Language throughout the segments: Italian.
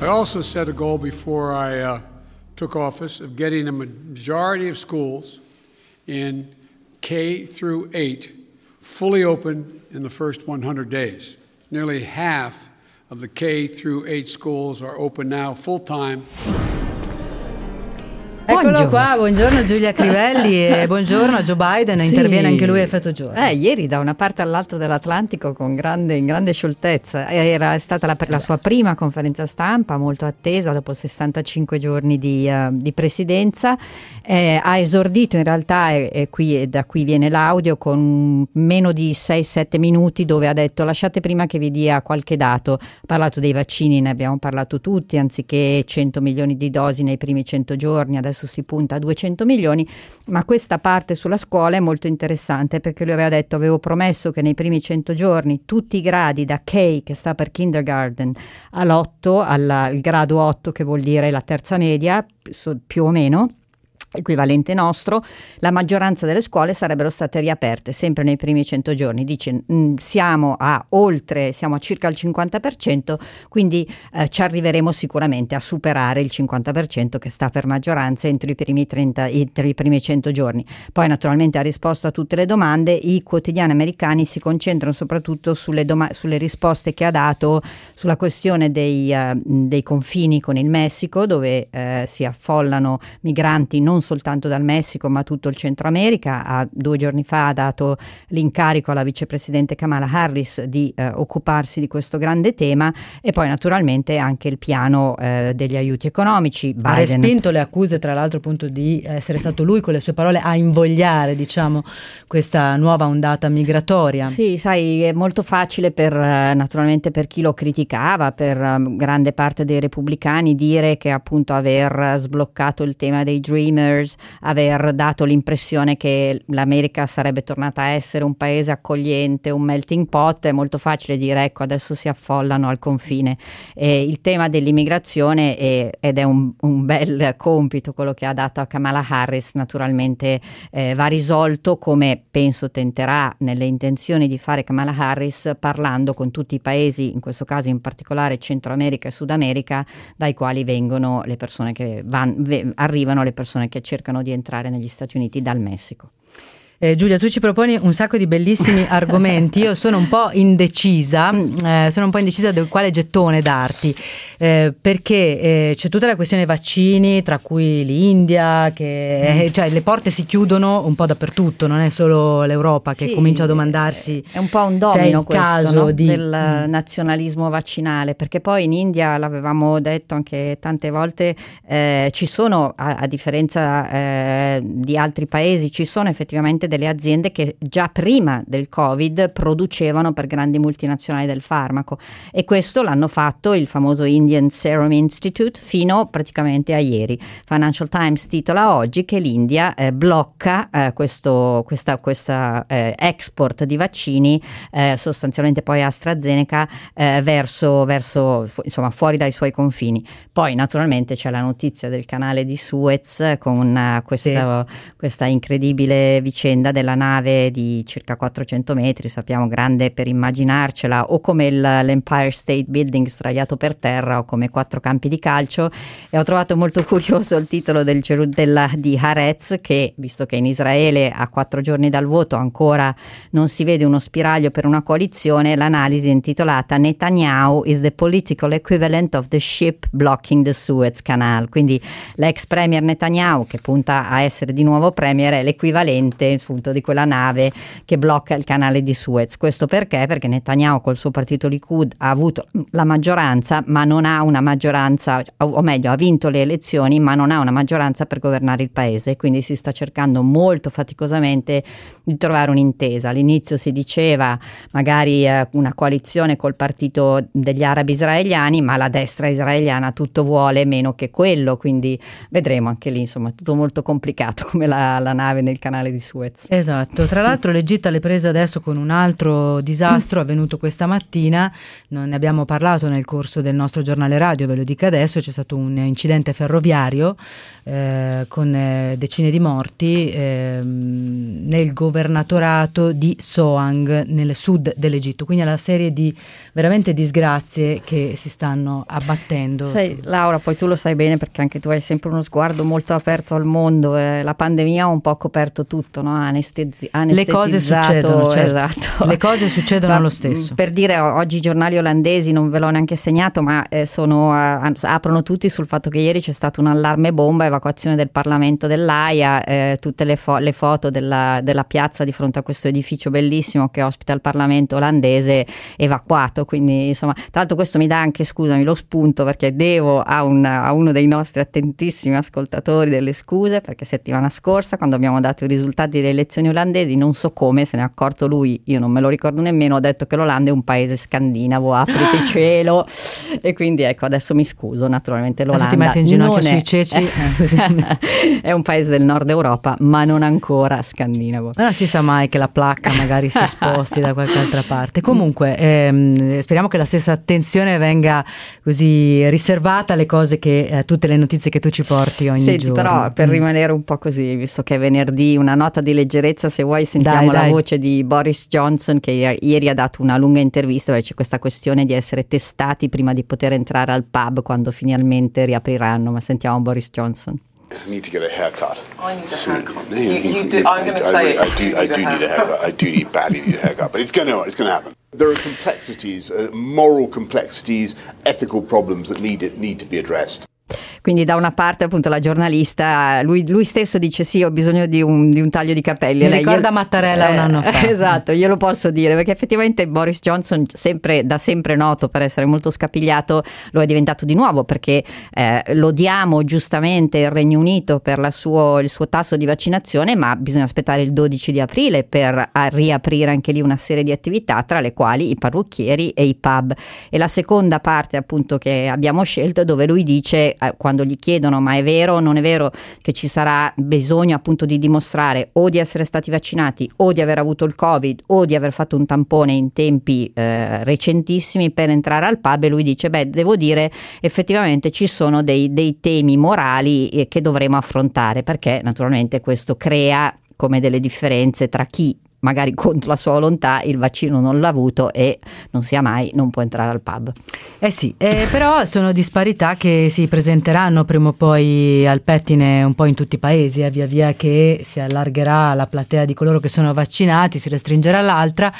I also set a goal before I uh, took office of getting a majority of schools in K through 8 fully open in the first 100 days. Nearly half of the K through 8 schools are open now full time Eccolo buongiorno. qua, buongiorno Giulia Crivelli e buongiorno a Joe Biden, sì. interviene anche lui a effetto giorno. Eh, ieri da una parte all'altra dell'Atlantico con grande, in grande scioltezza, era stata la, la, sua prima conferenza stampa molto attesa dopo 65 giorni di, uh, di presidenza, eh, ha esordito in realtà, e, e, qui, e da qui viene l'audio, con meno di 6-7 minuti dove ha detto lasciate prima che vi dia qualche dato, ha parlato dei vaccini, ne abbiamo parlato tutti, anziché 100 milioni di dosi nei primi 100 giorni, adesso adesso si punta a 200 milioni, ma questa parte sulla scuola è molto interessante perché lui aveva detto avevo promesso che nei primi 100 giorni tutti i gradi da K che sta per kindergarten all'8, al grado 8 che vuol dire la terza media più o meno, equivalente nostro, la maggioranza delle scuole sarebbero state riaperte sempre nei primi 100 giorni. Dice mm, siamo a oltre, siamo a circa il 50%, quindi eh, ci arriveremo sicuramente a superare il 50% che sta per maggioranza entro i primi 30, entro i primi 100 giorni. Poi naturalmente ha risposto a tutte le domande, i quotidiani americani si concentrano soprattutto sulle, doma- sulle risposte che ha dato sulla questione dei, uh, dei confini con il Messico, dove uh, si affollano migranti non soltanto dal Messico ma tutto il Centro America. Ha, due giorni fa ha dato l'incarico alla vicepresidente Kamala Harris di eh, occuparsi di questo grande tema e poi naturalmente anche il piano eh, degli aiuti economici. Biden. Ha respinto le accuse tra l'altro appunto di essere stato lui con le sue parole a invogliare diciamo questa nuova ondata migratoria. Sì, sai, è molto facile per eh, naturalmente per chi lo criticava, per um, grande parte dei repubblicani dire che appunto aver sbloccato il tema dei dreamer Sanders aver dato l'impressione che l'America sarebbe tornata a essere un paese accogliente, un melting pot, è molto facile dire ecco adesso si affollano al confine. E il tema dell'immigrazione è, ed è un, un, bel compito quello che ha dato a Kamala Harris, naturalmente eh, va risolto come penso tenterà nelle intenzioni di fare Kamala Harris parlando con tutti i paesi, in questo caso in particolare Centro America e Sud America, dai quali vengono le persone che van, arrivano le persone che cercano di entrare negli Stati Uniti dal Messico. Eh, Giulia, tu ci proponi un sacco di bellissimi argomenti. Io sono un po' indecisa, eh, sono un po' indecisa di quale gettone darti, eh, perché eh, c'è tutta la questione vaccini, tra cui l'India, che cioè le porte si chiudono un po' dappertutto, non è solo l'Europa che sì, comincia a domandarsi. È un po' un domino questo, caso no? di... del mm. nazionalismo vaccinale, perché poi in India, l'avevamo detto anche tante volte, eh, ci sono, a, a differenza eh, di altri paesi, ci sono effettivamente delle aziende che già prima del Covid producevano per grandi multinazionali del farmaco e questo l'hanno fatto il famoso Indian Serum Institute fino praticamente a ieri. Financial Times titola oggi che l'India eh, blocca eh, questo questa, questa eh, export di vaccini, eh, sostanzialmente poi AstraZeneca, eh, verso, verso insomma fuori dai suoi confini. Poi naturalmente c'è la notizia del canale di Suez con uh, questa, sì. questa incredibile vicenda vicenda della nave di circa 400 metri, sappiamo grande per immaginarcela, o come il, l'Empire State Building sdraiato per terra o come quattro campi di calcio. E ho trovato molto curioso il titolo del, della, di Haaretz che, visto che in Israele a quattro giorni dal voto ancora non si vede uno spiraglio per una coalizione, l'analisi è intitolata Netanyahu is the political equivalent of the ship blocking the Suez Canal. Quindi l'ex premier Netanyahu, che punta a essere di nuovo premier, è l'equivalente appunto di quella nave che blocca il canale di Suez. Questo perché? Perché Netanyahu col suo partito Likud ha avuto la maggioranza, ma non ha una maggioranza, o meglio, ha vinto le elezioni, ma non ha una maggioranza per governare il paese, quindi si sta cercando molto faticosamente di trovare un'intesa. All'inizio si diceva magari eh, una coalizione col partito degli arabi israeliani, ma la destra israeliana tutto vuole meno che quello, quindi vedremo anche lì, insomma, tutto molto complicato come la, la nave nel canale di Suez. Sicurezza. Esatto, tra l'altro l'Egitto alle prese adesso con un altro disastro avvenuto questa mattina, non ne abbiamo parlato nel corso del nostro giornale radio, ve lo dico adesso, c'è stato un incidente ferroviario eh, con eh, decine di morti eh, nel governatorato di Soang, nel sud dell'Egitto, quindi una serie di veramente disgrazie che si stanno abbattendo. Sai, Laura, poi tu lo sai bene perché anche tu hai sempre uno sguardo molto aperto al mondo, eh, la pandemia ha un po' coperto tutto, no? Anestesi- Le cose succedono, certo. esatto. Le cose succedono lo stesso. Per dire, oggi i giornali olandesi, non ve l'ho neanche segnato, ma eh, sono, eh, aprono tutti sul fatto che ieri c'è stato un allarme bomba, evacuazione del Parlamento dell'AIA, eh, tutte le, fo- le foto della, della, piazza di fronte a questo edificio bellissimo che ospita il Parlamento olandese evacuato, quindi insomma, tra l'altro questo mi dà anche, scusami, lo spunto perché devo a, un, a uno dei nostri attentissimi ascoltatori delle scuse perché settimana scorsa quando abbiamo dato i risultati delle elezioni olandesi, non so come, se ne è accorto lui, io non me lo ricordo nemmeno, ho detto che l'Olanda è un paese scandinavo, apriti cielo e quindi ecco adesso mi scuso, naturalmente l'Olanda adesso ti metti in ginocchio sui ceci. è un paese del nord Europa ma non ancora scandinavo. Ma non si sa mai che la placca magari si sposti da qualche altra parte. Comunque ehm, speriamo che la stessa attenzione venga così riservata alle cose che, a tutte le notizie che tu ci porti ogni Senti, giorno. però per mm. rimanere un po' così, visto che è venerdì, una nota di leggerezza, se vuoi sentiamo dai, la dai. voce di Boris Johnson che ieri ha dato una lunga intervista dove c'è questa questione di essere testati prima di poter entrare al pub quando finalmente riapriranno, ma sentiamo Boris Johnson. I need to get a haircut. I need soon. a haircut. You, you do, I'm going to say I, I do. I do need a haircut. I do need badly need a haircut, but it's going to. It's going to happen. There are complexities, uh, moral complexities, ethical problems that need it, need to be addressed. Quindi da una parte appunto la giornalista, lui, lui stesso dice sì ho bisogno di un, di un taglio di capelli. Mi Lei, ricorda io, Mattarella eh, un anno fa. Esatto, glielo posso dire perché effettivamente Boris Johnson sempre, da sempre noto per essere molto scapigliato lo è diventato di nuovo perché eh, lodiamo giustamente il Regno Unito per suo, il suo tasso di vaccinazione ma bisogna aspettare il 12 di aprile per riaprire anche lì una serie di attività tra le quali i parrucchieri e i pub. E la seconda parte appunto che abbiamo scelto è dove lui dice eh, quando gli chiedono ma è vero o non è vero che ci sarà bisogno appunto di dimostrare o di essere stati vaccinati o di aver avuto il covid o di aver fatto un tampone in tempi eh, recentissimi per entrare al pub? E lui dice beh devo dire effettivamente ci sono dei, dei temi morali eh, che dovremo affrontare perché naturalmente questo crea come delle differenze tra chi magari contro la sua volontà il vaccino non l'ha avuto e non sia mai, non può entrare al pub. Eh sì, eh, però sono disparità che si presenteranno prima o poi al pettine un po' in tutti i paesi, eh, via via che si allargherà la platea di coloro che sono vaccinati, si restringerà l'altra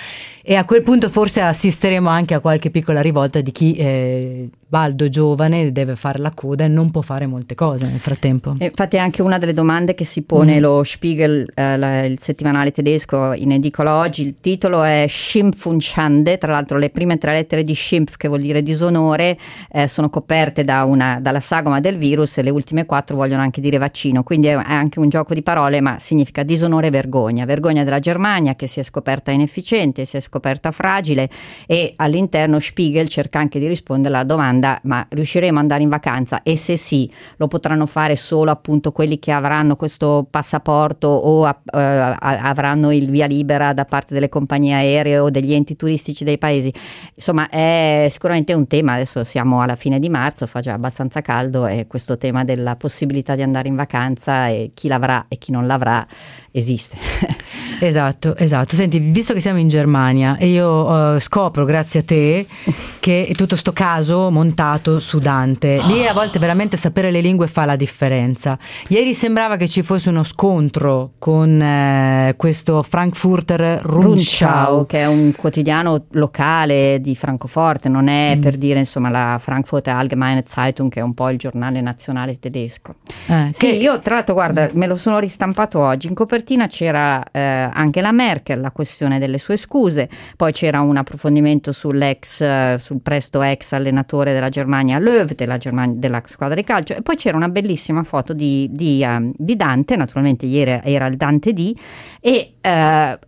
e a quel punto forse assisteremo anche a qualche piccola rivolta di chi eh, baldo giovane deve fare la coda e non può fare molte cose nel frattempo. Infatti è anche una delle domande che si pone mm. lo Spiegel, eh, la, il settimanale tedesco in edicola oggi, il titolo è Schimpf und Schande, tra l'altro le prime tre lettere di Schimpf che vuol dire disonore eh, sono coperte da una, dalla sagoma del virus e le ultime quattro vogliono anche dire vaccino, quindi è, è anche un gioco di parole ma significa disonore e vergogna, vergogna della Germania che si è scoperta inefficiente, si è scoperta fragile e all'interno Spiegel cerca anche di rispondere alla domanda ma riusciremo ad andare in vacanza e se sì lo potranno fare solo appunto quelli che avranno questo passaporto o uh, avranno il via libera da parte delle compagnie aeree o degli enti turistici dei paesi insomma è sicuramente un tema adesso siamo alla fine di marzo fa già abbastanza caldo e questo tema della possibilità di andare in vacanza e chi l'avrà e chi non l'avrà esiste. esatto, esatto. Senti, visto che siamo in Germania e io uh, scopro grazie a te che tutto sto caso montato su Dante, lì a volte veramente sapere le lingue fa la differenza. Ieri sembrava che ci fosse uno scontro con eh, questo Frankfurter Rundschau, che è un quotidiano locale di Francoforte, non è mm. per dire insomma la Frankfurter Allgemeine Zeitung che è un po' il giornale nazionale tedesco. Eh, sì, che... io tra l'altro guarda, me lo sono ristampato oggi in copertina copertina c'era eh, anche la Merkel, la questione delle sue scuse, poi c'era un approfondimento sull'ex, eh, sul presto ex allenatore della Germania Löw, della, Germania, della squadra di calcio, e poi c'era una bellissima foto di, di, um, di Dante, naturalmente ieri era il Dante D, e uh,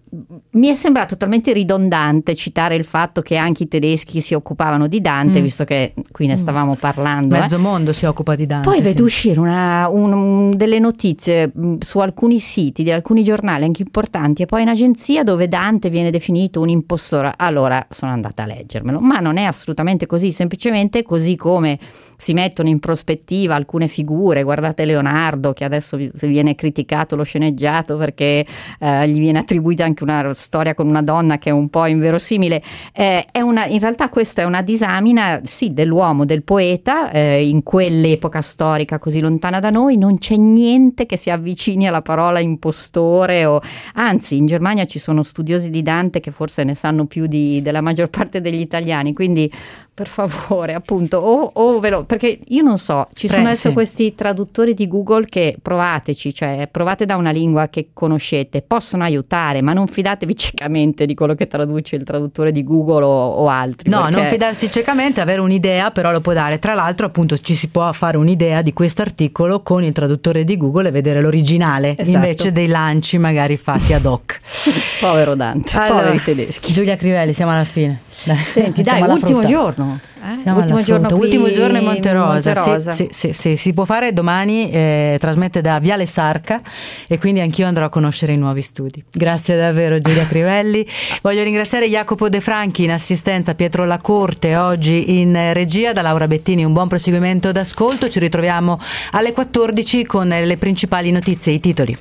mi è sembrato talmente ridondante citare il fatto che anche i tedeschi si occupavano di Dante, mm. visto che qui ne mm. stavamo parlando. Mezzo eh. mondo si occupa di Dante. Poi vedo uscire una, un, delle notizie mm, su alcuni siti di alcuni giornali anche importanti e poi in agenzia dove Dante viene definito un impostore. Allora sono andata a leggermelo, ma non è assolutamente così, semplicemente così come si mettono in prospettiva alcune figure, guardate Leonardo che adesso viene criticato lo sceneggiato perché eh, gli viene attribuita anche una storia con una donna che è un po' inverosimile, eh, una, in realtà questa è una disamina sì dell'uomo, del poeta, eh, in quell'epoca storica così lontana da noi non c'è niente che si avvicini alla parola impostore o anzi in Germania ci sono studiosi di Dante che forse ne sanno più di, della maggior parte degli italiani, quindi per favore, appunto, o, o ve lo, perché io non so, ci sono adesso questi traduttori di Google che provateci, cioè provate da una lingua che conoscete, possono aiutare, ma non fidatevi ciecamente di quello che traduce il traduttore di Google o, o altri. No, perché... non fidarsi ciecamente, avere un'idea, però lo può dare. Tra l'altro, appunto, ci si può fare un'idea di questo articolo con il traduttore di Google e vedere l'originale, esatto. invece dei lanci magari fatti ad hoc. Povero Dante, allora, poveri tedeschi. Giulia Crivelli, siamo alla fine. Dai, Senti, dai, ultimo frutta. giorno. Eh? Ultimo, giorno ultimo giorno in Monterosa. Monterosa. Sì, sì, sì, si può fare domani, eh, trasmette da Viale Sarca e quindi anch'io andrò a conoscere i nuovi studi. Grazie davvero Giulia Crivelli. Voglio ringraziare Jacopo De Franchi in assistenza, Pietro Lacorte oggi in regia, da Laura Bettini un buon proseguimento d'ascolto. Ci ritroviamo alle 14 con le principali notizie e i titoli.